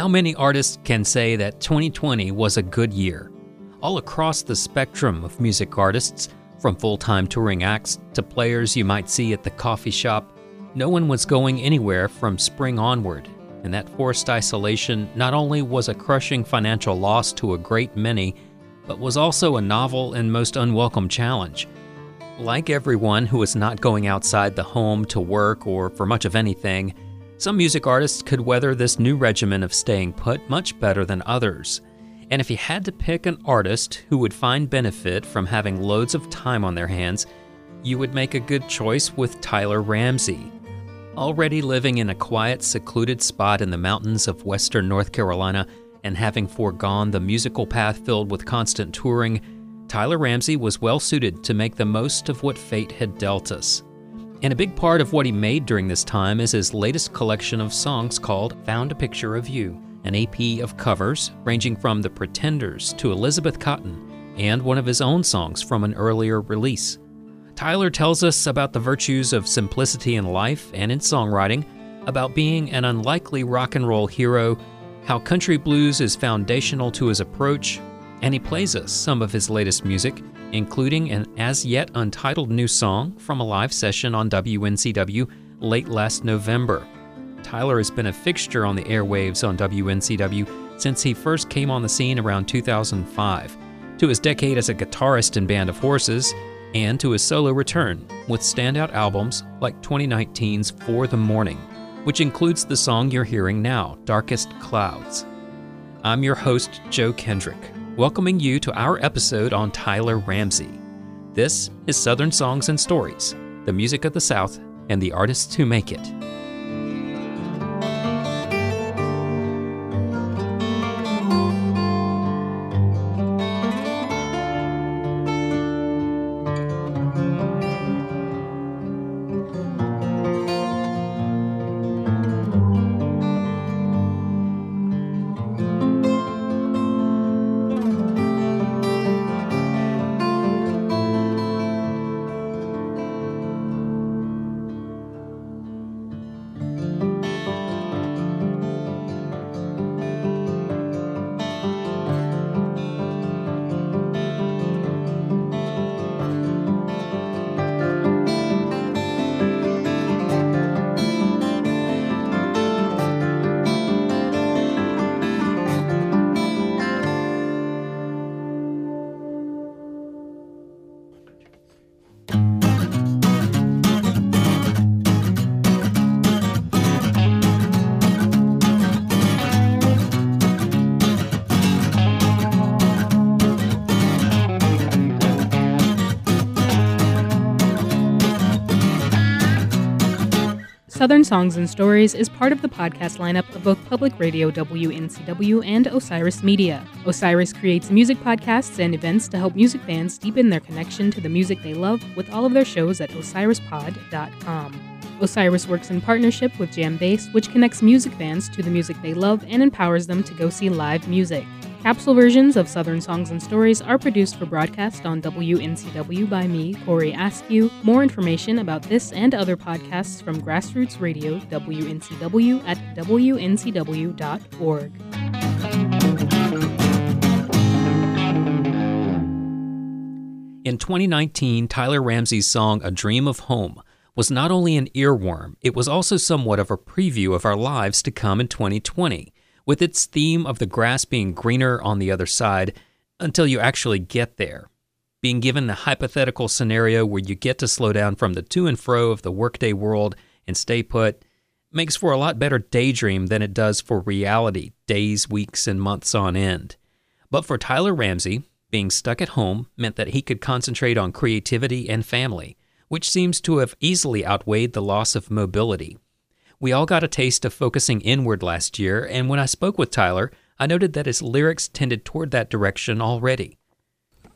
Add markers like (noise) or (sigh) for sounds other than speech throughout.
How many artists can say that 2020 was a good year? All across the spectrum of music artists, from full time touring acts to players you might see at the coffee shop, no one was going anywhere from spring onward, and that forced isolation not only was a crushing financial loss to a great many, but was also a novel and most unwelcome challenge. Like everyone who is not going outside the home to work or for much of anything, some music artists could weather this new regimen of staying put much better than others. And if you had to pick an artist who would find benefit from having loads of time on their hands, you would make a good choice with Tyler Ramsey. Already living in a quiet, secluded spot in the mountains of western North Carolina and having foregone the musical path filled with constant touring, Tyler Ramsey was well suited to make the most of what fate had dealt us. And a big part of what he made during this time is his latest collection of songs called Found a Picture of You, an EP of covers ranging from The Pretenders to Elizabeth Cotten, and one of his own songs from an earlier release. Tyler tells us about the virtues of simplicity in life and in songwriting, about being an unlikely rock and roll hero, how country blues is foundational to his approach, and he plays us some of his latest music, including an as yet untitled new song from a live session on WNCW late last November. Tyler has been a fixture on the airwaves on WNCW since he first came on the scene around 2005, to his decade as a guitarist in Band of Horses, and to his solo return with standout albums like 2019's For the Morning, which includes the song you're hearing now, Darkest Clouds. I'm your host, Joe Kendrick, welcoming you to our episode on Tyler Ramsey. This is Southern Songs and Stories, the music of the South and the artists who make it. Southern Songs and Stories is part of the podcast lineup of both Public Radio WNCW and Osiris Media. Osiris creates music podcasts and events to help music fans deepen their connection to the music they love with all of their shows at osirispod.com. Osiris works in partnership with JamBase, which connects music fans to the music they love and empowers them to go see live music. Capsule versions of Southern Songs and Stories are produced for broadcast on WNCW by me, Corey Askew. More information about this and other podcasts from Grassroots Radio, WNCW, at WNCW.org. In 2019, Tyler Ramsey's song A Dream of Home was not only an earworm, it was also somewhat of a preview of our lives to come in 2020 with its theme of the grass being greener on the other side until you actually get there. Being given the hypothetical scenario where you get to slow down from the to and fro of the workday world and stay put makes for a lot better daydream than it does for reality, days, weeks, and months on end. But for Tyler Ramsey, being stuck at home meant that he could concentrate on creativity and family, which seems to have easily outweighed the loss of mobility. We all got a taste of focusing inward last year, and when I spoke with Tyler, I noted that his lyrics tended toward that direction already.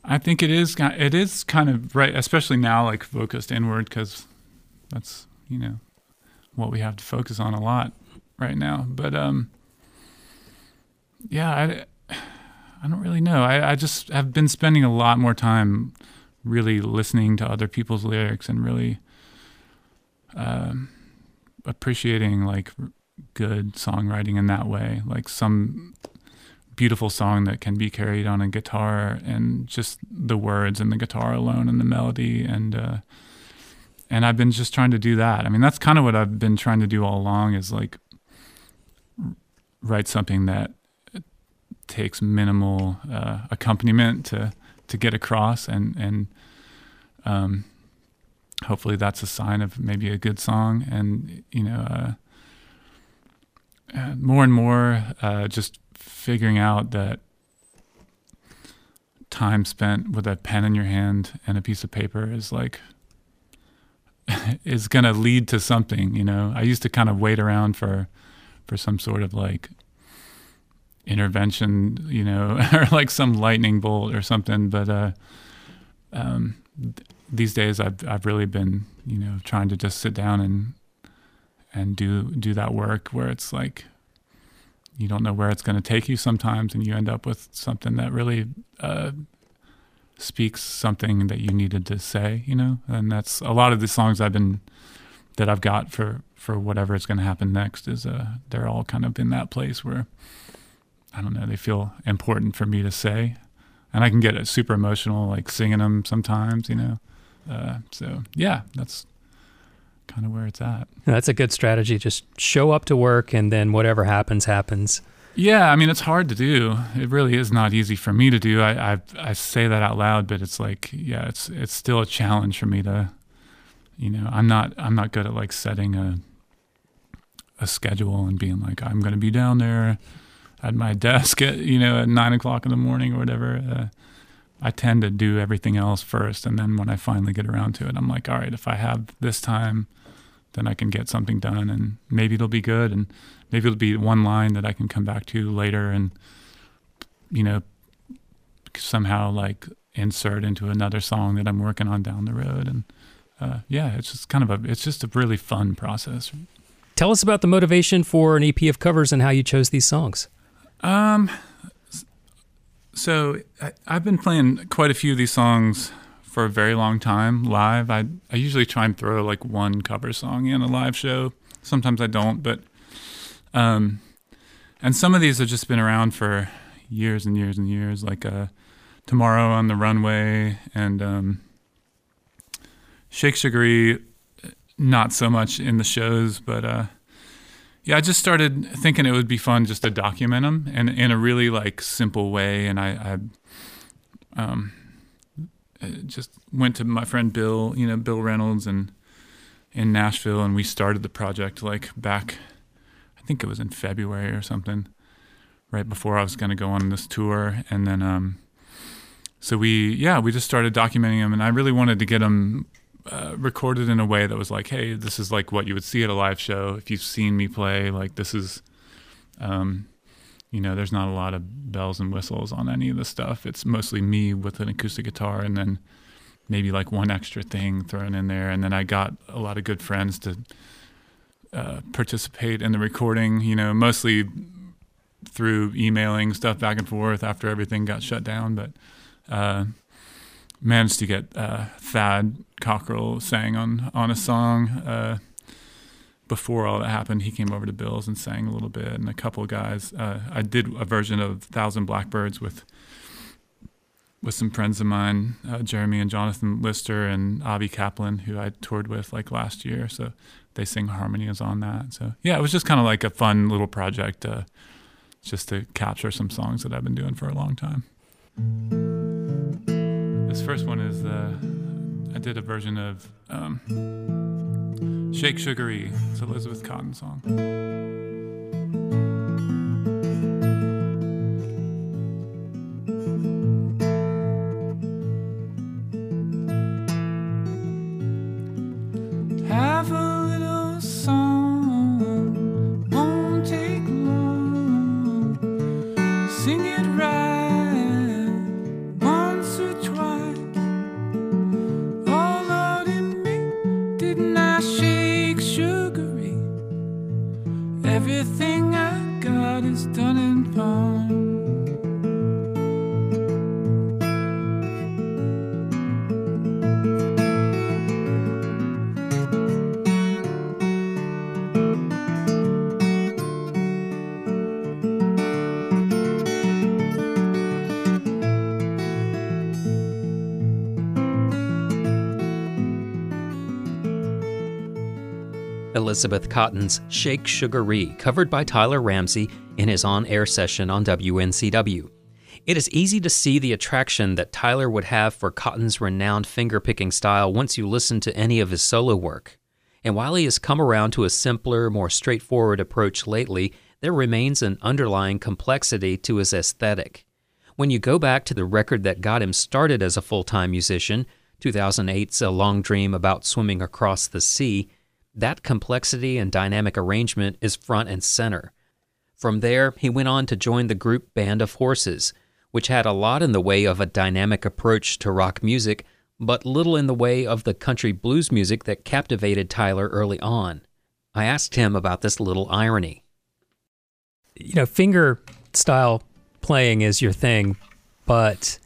I think it is it is kind of right, especially now, like focused inward, because that's you know what we have to focus on a lot right now. But um, yeah, I I don't really know. I I just have been spending a lot more time really listening to other people's lyrics and really um appreciating like good songwriting in that way, like some beautiful song that can be carried on a guitar and just the words and the guitar alone and the melody and uh, and I've been just trying to do that. I mean, that's kind of what I've been trying to do all along is like write something that takes minimal uh, accompaniment to to get across and and um, hopefully that's a sign of maybe a good song. And you know uh, uh, more and more uh, just figuring out that time spent with a pen in your hand and a piece of paper is like (laughs) is going to lead to something you know? I used to kind of wait around for for some sort of like intervention you know (laughs) or like some lightning bolt or something. But uh um these days I've I've really been you know trying to just sit down and and do do that work where it's like you don't know where it's going to take you sometimes and you end up with something that really uh, speaks something that you needed to say you know? And that's a lot of the songs I've been that I've got for for whatever is going to happen next is uh they're all kind of in that place where I don't know they feel important for me to say. And I can get super emotional like singing them sometimes you know uh, so yeah, that's kind of where it's at. That's a good strategy. Just show up to work, and then whatever happens, happens. Yeah, I mean it's hard to do. It really is not easy for me to do. I, I I say that out loud, but it's like yeah, it's it's still a challenge for me to, you know, I'm not I'm not good at like setting a a schedule and being like I'm going to be down there at my (laughs) desk at you know at nine o'clock in the morning or whatever. Uh, I tend to do everything else first. And then when I finally get around to it, I'm like, all right, if I have this time, then I can get something done and maybe it'll be good. And maybe it'll be one line that I can come back to later and, you know, somehow like insert into another song that I'm working on down the road. And uh, yeah, it's just kind of a, it's just a really fun process. Tell us about the motivation for an EP of covers and how you chose these songs. Um, so I, have been playing quite a few of these songs for a very long time live. I I usually try and throw like one cover song in a live show. Sometimes I don't, but um, and some of these have just been around for years and years and years, like uh, "Tomorrow on the Runway" and um, "Shake Sugaree." Not so much in the shows, but uh, yeah, I just started thinking it would be fun just to document them and in a really like simple way. And I, I um, just went to my friend Bill, you know, Bill Reynolds, and in Nashville, and we started the project like back. I think it was in February or something, right before I was going to go on this tour, and then um, so we yeah we just started documenting them, and I really wanted to get them uh, recorded in a way that was like, hey, this is like what you would see at a live show. If you've seen me play, like this is, um, you know, there's not a lot of bells and whistles on any of the stuff. It's mostly me with an acoustic guitar and then maybe like one extra thing thrown in there. And then I got a lot of good friends to uh, participate in the recording, you know, mostly through emailing stuff back and forth after everything got shut down. But, uh, managed to get uh, Thad Cockrell sang on on a song uh, before all that happened. He came over to Bill's and sang a little bit, and a couple of guys. Uh, I did a version of Thousand Blackbirds with with some friends of mine, uh, Jeremy and Jonathan Lister and Avi Kaplan, who I toured with like last year. So they sing harmonies on that. So yeah, it was just kind of like a fun little project, uh, just to capture some songs that I've been doing for a long time. This first one is uh, I did a version of um, Shake Sugaree. It's Elizabeth Cotten song. Elizabeth Cotten's Shake Sugaree, covered by Tyler Ramsey in his on air session on WNCW. It is easy to see the attraction that Tyler would have for Cotton's renowned fingerpicking style once you listen to any of his solo work. And while he has come around to a simpler, more straightforward approach lately, there remains an underlying complexity to his aesthetic. When you go back to the record that got him started as a full time musician, 2008's A Long Dream About Swimming Across the Sea, that complexity and dynamic arrangement is front and center. From there, he went on to join the group Band of Horses, which had a lot in the way of a dynamic approach to rock music, but little in the way of the country blues music that captivated Tyler early on. I asked him about this little irony. You know, finger style playing is your thing, but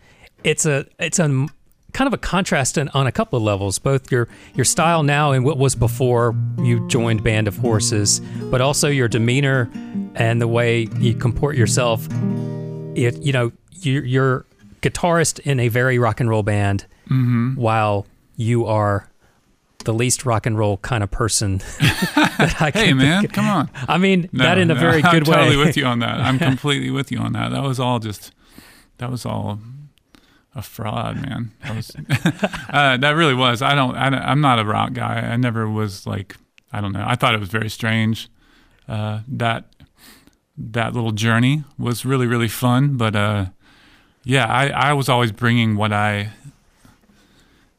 it's a it's a kind of a contrast in, on a couple of levels, both your your style now and what was before you joined Band of Horses, but also your demeanor and the way you comport yourself. It you know you're, you're guitarist in a very rock and roll band, Mm-hmm. while you are the least rock and roll kind of person (laughs) that I (laughs) can Hey, man, think- come on. I mean No, that in a no, very good way. I'm totally with you on that. I'm (laughs) completely with you on that. That was all just, that was all a fraud, man. That was, (laughs) uh, that really was. I don't, I, I'm not a rock guy. I never was like, I don't know. I thought it was very strange. Uh, that, that little journey was really, really fun. But, uh, yeah, I, I was always bringing what I,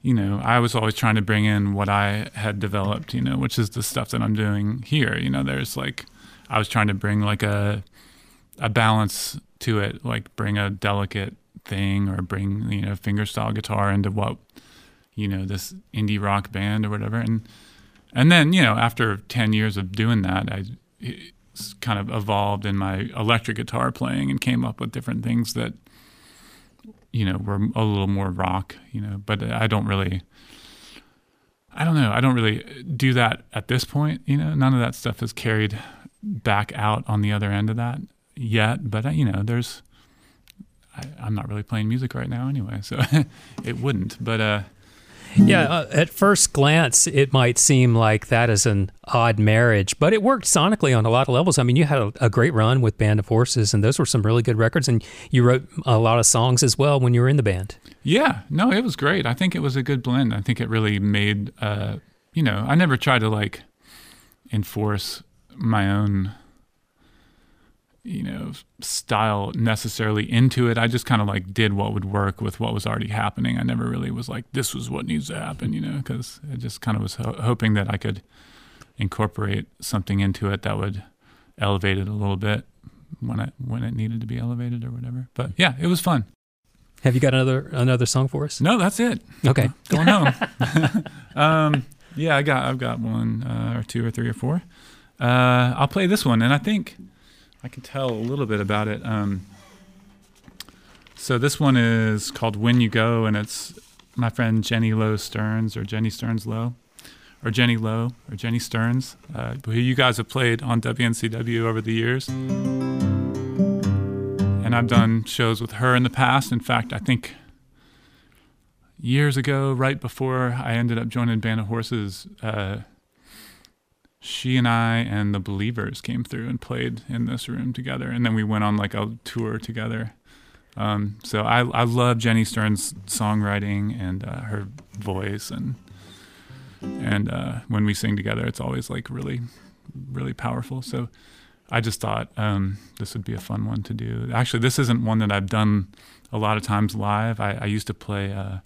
you know, I was always trying to bring in what I had developed, you know, which is the stuff that I'm doing here. You know, there's like, I was trying to bring like a, a balance to it, like bring a delicate thing or bring, you know, fingerstyle guitar into what, you know, this indie rock band or whatever. And, and then, you know, after 10 years of doing that, I kind of evolved in my electric guitar playing and came up with different things that, you know, were a little more rock, you know, but I don't really, I don't know. I don't really do that at this point, you know, none of that stuff is carried back out on the other end of that yet, but you know, there's, I, I'm not really playing music right now anyway, so (laughs) it wouldn't, but, uh, Yeah, uh, at first glance, it might seem like that is an odd marriage, but it worked sonically on a lot of levels. I mean, you had a, a great run with Band of Horses, and those were some really good records, and you wrote a lot of songs as well when you were in the band. Yeah, no, it was great. I think it was a good blend. I think it really made, uh, you know, I never tried to like enforce my own, you know, style necessarily into it. I just kind of like did what would work with what was already happening. I never really was like, this was what needs to happen, you know, because I just kind of was ho- hoping that I could incorporate something into it that would elevate it a little bit when it when it needed to be elevated or whatever. But yeah, it was fun. Have you got another another song for us? No, that's it. Okay. (laughs) going home. (laughs) um, yeah, I got I've got one uh, or two or three or four. Uh, I'll play this one, and I think I can tell a little bit about it. Um, so this one is called "When You Go," and it's my friend Jenny Lowe Stearns or Jenny Stearns Lowe. Or Jenny Lowe, or Jenny Stearns, uh, who you guys have played on WNCW over the years. And I've done shows with her in the past. In fact, I think years ago, right before I ended up joining Band of Horses, uh, she and I and the Believers came through and played in this room together, and then we went on like a tour together. Um, so I I love Jenny Stern's songwriting and uh, her voice, and and uh, when we sing together, it's always like really really powerful. So I just thought um, this would be a fun one to do. Actually, this isn't one that I've done a lot of times live. I, I used to play uh,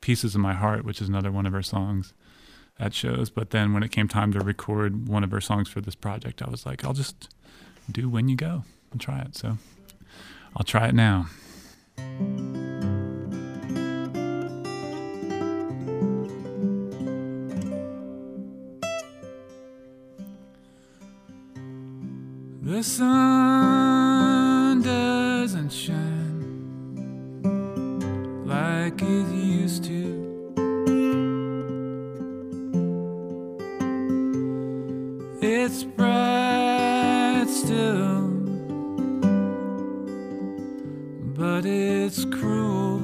Pieces of My Heart, which is another one of her songs at shows. But then when it came time to record one of her songs for this project, I was like, I'll just do When You Go and try it. So I'll try it now. The sun doesn't shine like it used to. Bright still, but it's cruel.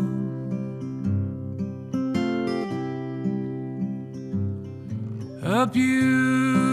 A beautiful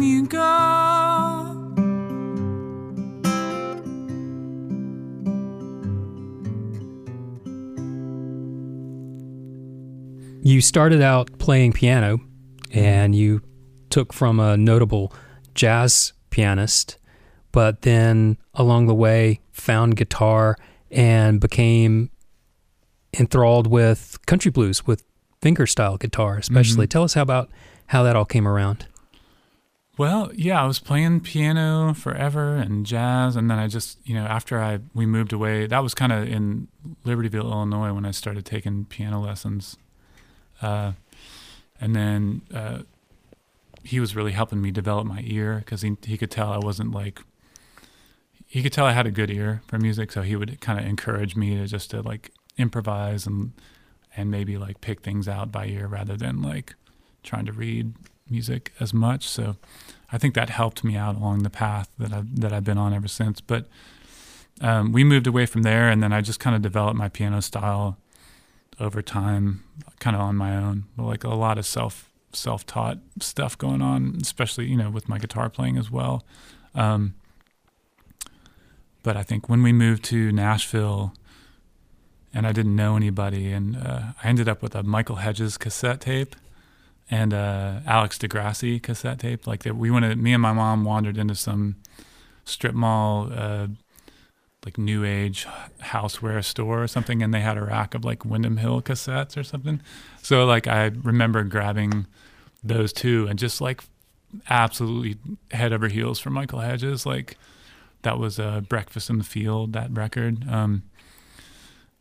When you go. You started out playing piano and you took from a notable jazz pianist, but then along the way found guitar and became enthralled with country blues with fingerstyle guitar, especially. Mm-hmm. Tell us how about how that all came around. Well, yeah, I was playing piano forever and jazz, and then I just, you know, after I we moved away, that was kind of in Libertyville, Illinois, when I started taking piano lessons, uh, and then uh, he was really helping me develop my ear because he he could tell I wasn't like he could tell I had a good ear for music, so he would kind of encourage me to just to like improvise and and maybe like pick things out by ear rather than like trying to read music as much. So I think that helped me out along the path that I've that I've been on ever since. But um, we moved away from there, and then I just kind of developed my piano style over time, kind of on my own. But like a lot of self self taught stuff going on, especially you know with my guitar playing as well. Um, but I think when we moved to Nashville, and I didn't know anybody, and uh, I ended up with a Michael Hedges cassette tape and uh, Alex de Grassi cassette tape. Like that, we went. To, Me and my mom wandered into some strip mall, uh, like new age houseware store or something, and they had a rack of like Windham Hill cassettes or something. So like I remember grabbing those two and just like absolutely head over heels for Michael Hedges. Like that was uh, Breakfast in the Field, that record. Um,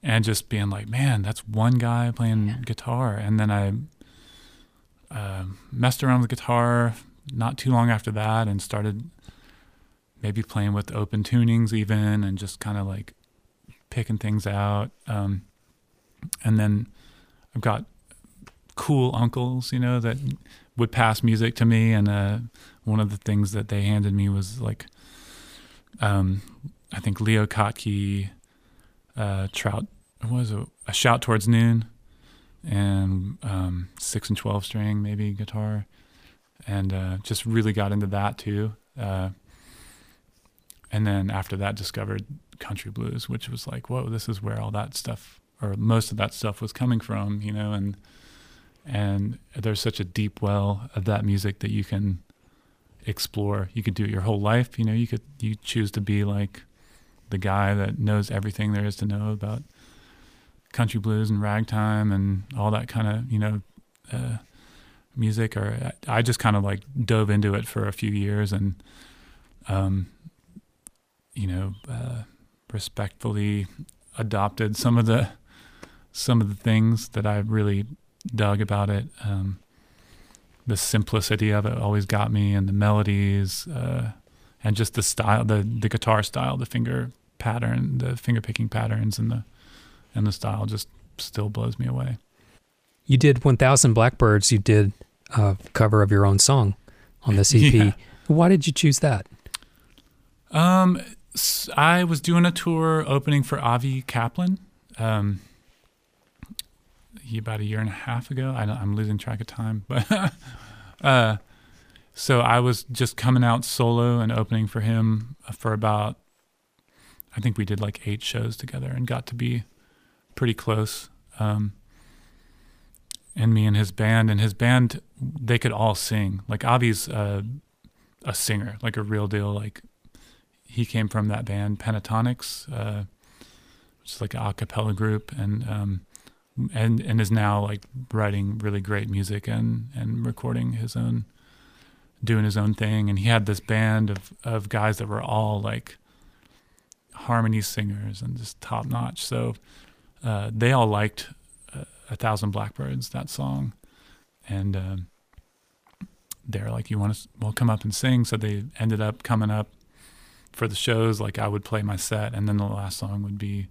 and just being like, man, that's one guy playing guitar. And then I uh, messed around with guitar not too long after that and started maybe playing with open tunings even and just kind of like picking things out. Um, and then I've got cool uncles, you know, that would pass music to me. And uh, one of the things that they handed me was like, um, I think Leo Kottke, uh, Trout, was it? A Shout Towards Noon and um, six and 12 string, maybe guitar. And uh, just really got into that too. Uh, and then after that, discovered country blues, which was like, whoa, this is where all that stuff, or most of that stuff, was coming from, you know. And and there's such a deep well of that music that you can explore. You could do it your whole life, you know. You could you choose to be like the guy that knows everything there is to know about country blues and ragtime and all that kind of you know uh, music. Or I just kind of like dove into it for a few years and um, you know uh, respectfully adopted some of the some of the things that I really dug about it. Um, the simplicity of it always got me, and the melodies, uh, and just the style, the the guitar style, the finger pattern, the finger picking patterns, and the and the style just still blows me away. You did 1000 Blackbirds. You did a cover of your own song on this (laughs) EP. Yeah. Why did you choose that? Um, I was doing a tour opening for Avi Kaplan. Um, about a year and a half ago. I am losing track of time, (laughs) but uh, so I was just coming out solo and opening for him for about. I think we did like eight shows together and got to be pretty close. Um, and me and his band and his band, they could all sing. Like Avi's a singer, like a real deal. Like he came from that band Pentatonix, uh, which is like an a cappella group, and um, and and is now like writing really great music and and recording his own doing his own thing and he had this band of of guys that were all like harmony singers and just top notch so uh, they all liked uh, a thousand blackbirds that song and uh, they're like you want to well come up and sing so they ended up coming up for the shows like i would play my set and then the last song would be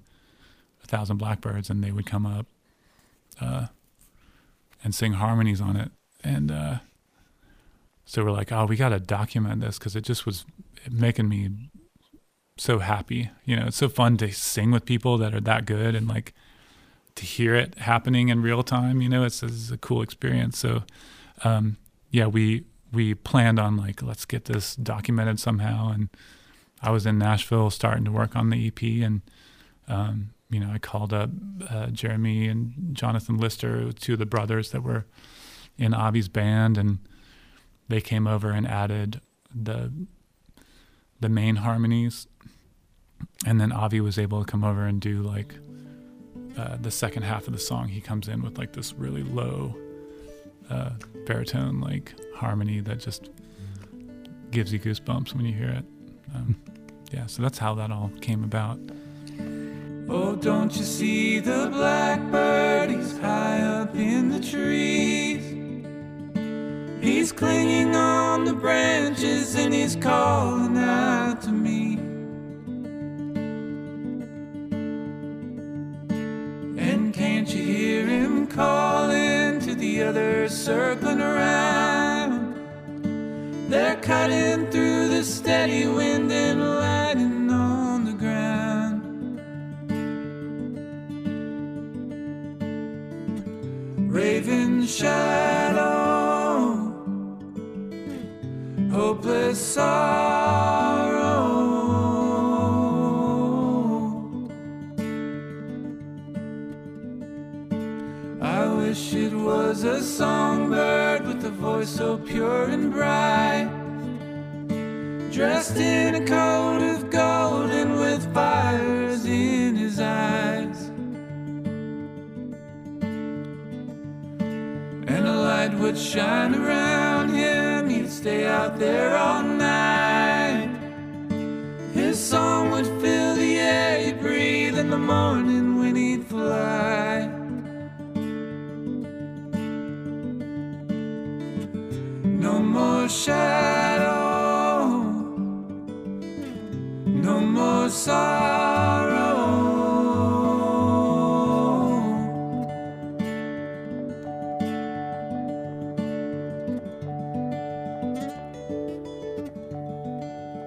a thousand blackbirds and they would come up uh, and sing harmonies on it. And uh, so we're like, oh, we got to document this because it just was making me so happy. You know, it's so fun to sing with people that are that good and like to hear it happening in real time. You know, it's, it's a cool experience. So, um, yeah, we we planned on like let's get this documented somehow. And I was in Nashville starting to work on the EP, and um, you know, I called up uh, Jeremy and Jonathan Lister, two of the brothers that were in Avi's band, and they came over and added the the main harmonies, and then Avi was able to come over and do like uh, the second half of the song. He comes in with like this really low uh, baritone like harmony that just gives you goosebumps when you hear it. Um, (laughs) yeah, so that's how that all came about. Oh, don't you see the blackbird? He's high up in the trees. He's clinging on the branches and he's calling out to me. And can't you hear him calling to the others circling around? They're cutting through the steady wind and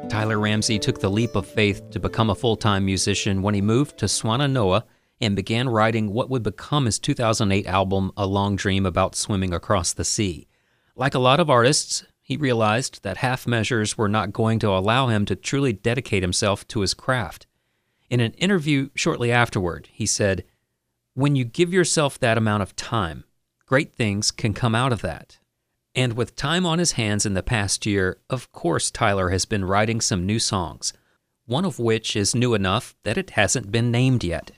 Tyler Ramsey took the leap of faith to become a full time musician when he moved to Swannanoa and began writing what would become his 2008 album, A Long Dream About Swimming Across the Sea. Like a lot of artists, he realized that half measures were not going to allow him to truly dedicate himself to his craft. In an interview shortly afterward, he said, When you give yourself that amount of time, great things can come out of that. And with time on his hands in the past year, of course, Tyler has been writing some new songs. one of which is new enough that it hasn't been named yet.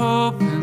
Was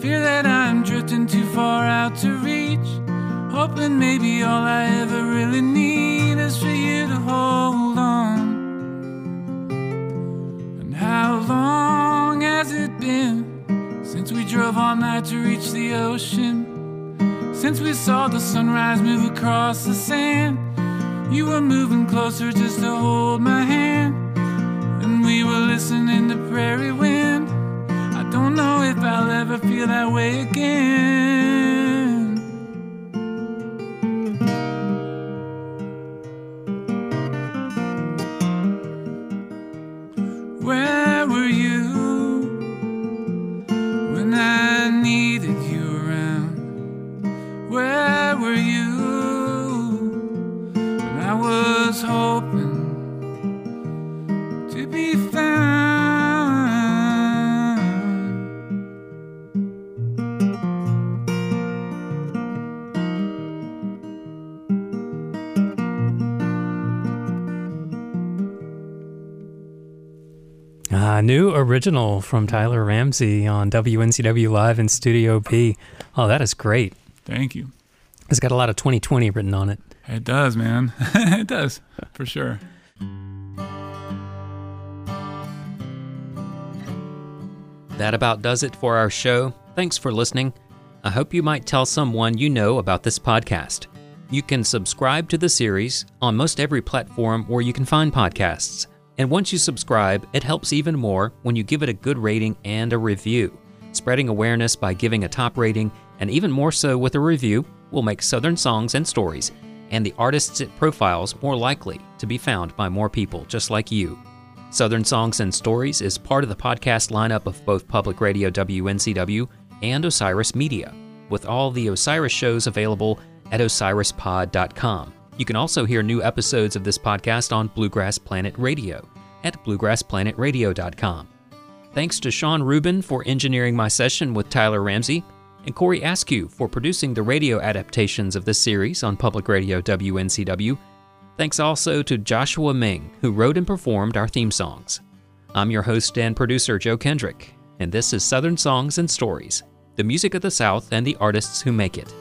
Fear that I'm drifting too far out to reach. Hoping maybe all I ever really need is for you to hold on. And how long has it been since we drove all night to reach the ocean? Since we saw the sunrise move across the sand, you were moving closer just to hold my hand. And we were listening to prairie wind. Don't know if I'll ever feel that way again. New original from Tyler Ramsey on WNCW Live in Studio B. Oh, that is great. Thank you. It's got a lot of 2020 written on it. It does, man. (laughs) it does, for sure. That about does it for our show. Thanks for listening. I hope you might tell someone you know about this podcast. You can subscribe to the series on most every platform where you can find podcasts And once you subscribe, it helps even more when you give it a good rating and a review. Spreading awareness by giving a top rating, and even more so with a review, will make Southern Songs and Stories and the artists it profiles more likely to be found by more people just like you. Southern Songs and Stories is part of the podcast lineup of both Public Radio WNCW and Osiris Media, with all the Osiris shows available at osirispod.com. You can also hear new episodes of this podcast on Bluegrass Planet Radio at bluegrassplanetradio.com. Thanks to Sean Rubin for engineering my session with Tyler Ramsey, and Corey Askew for producing the radio adaptations of this series on Public Radio WNCW. Thanks also to Joshua Ming, who wrote and performed our theme songs. I'm your host and producer, Joe Kendrick, and this is Southern Songs and Stories, the music of the South and the artists who make it.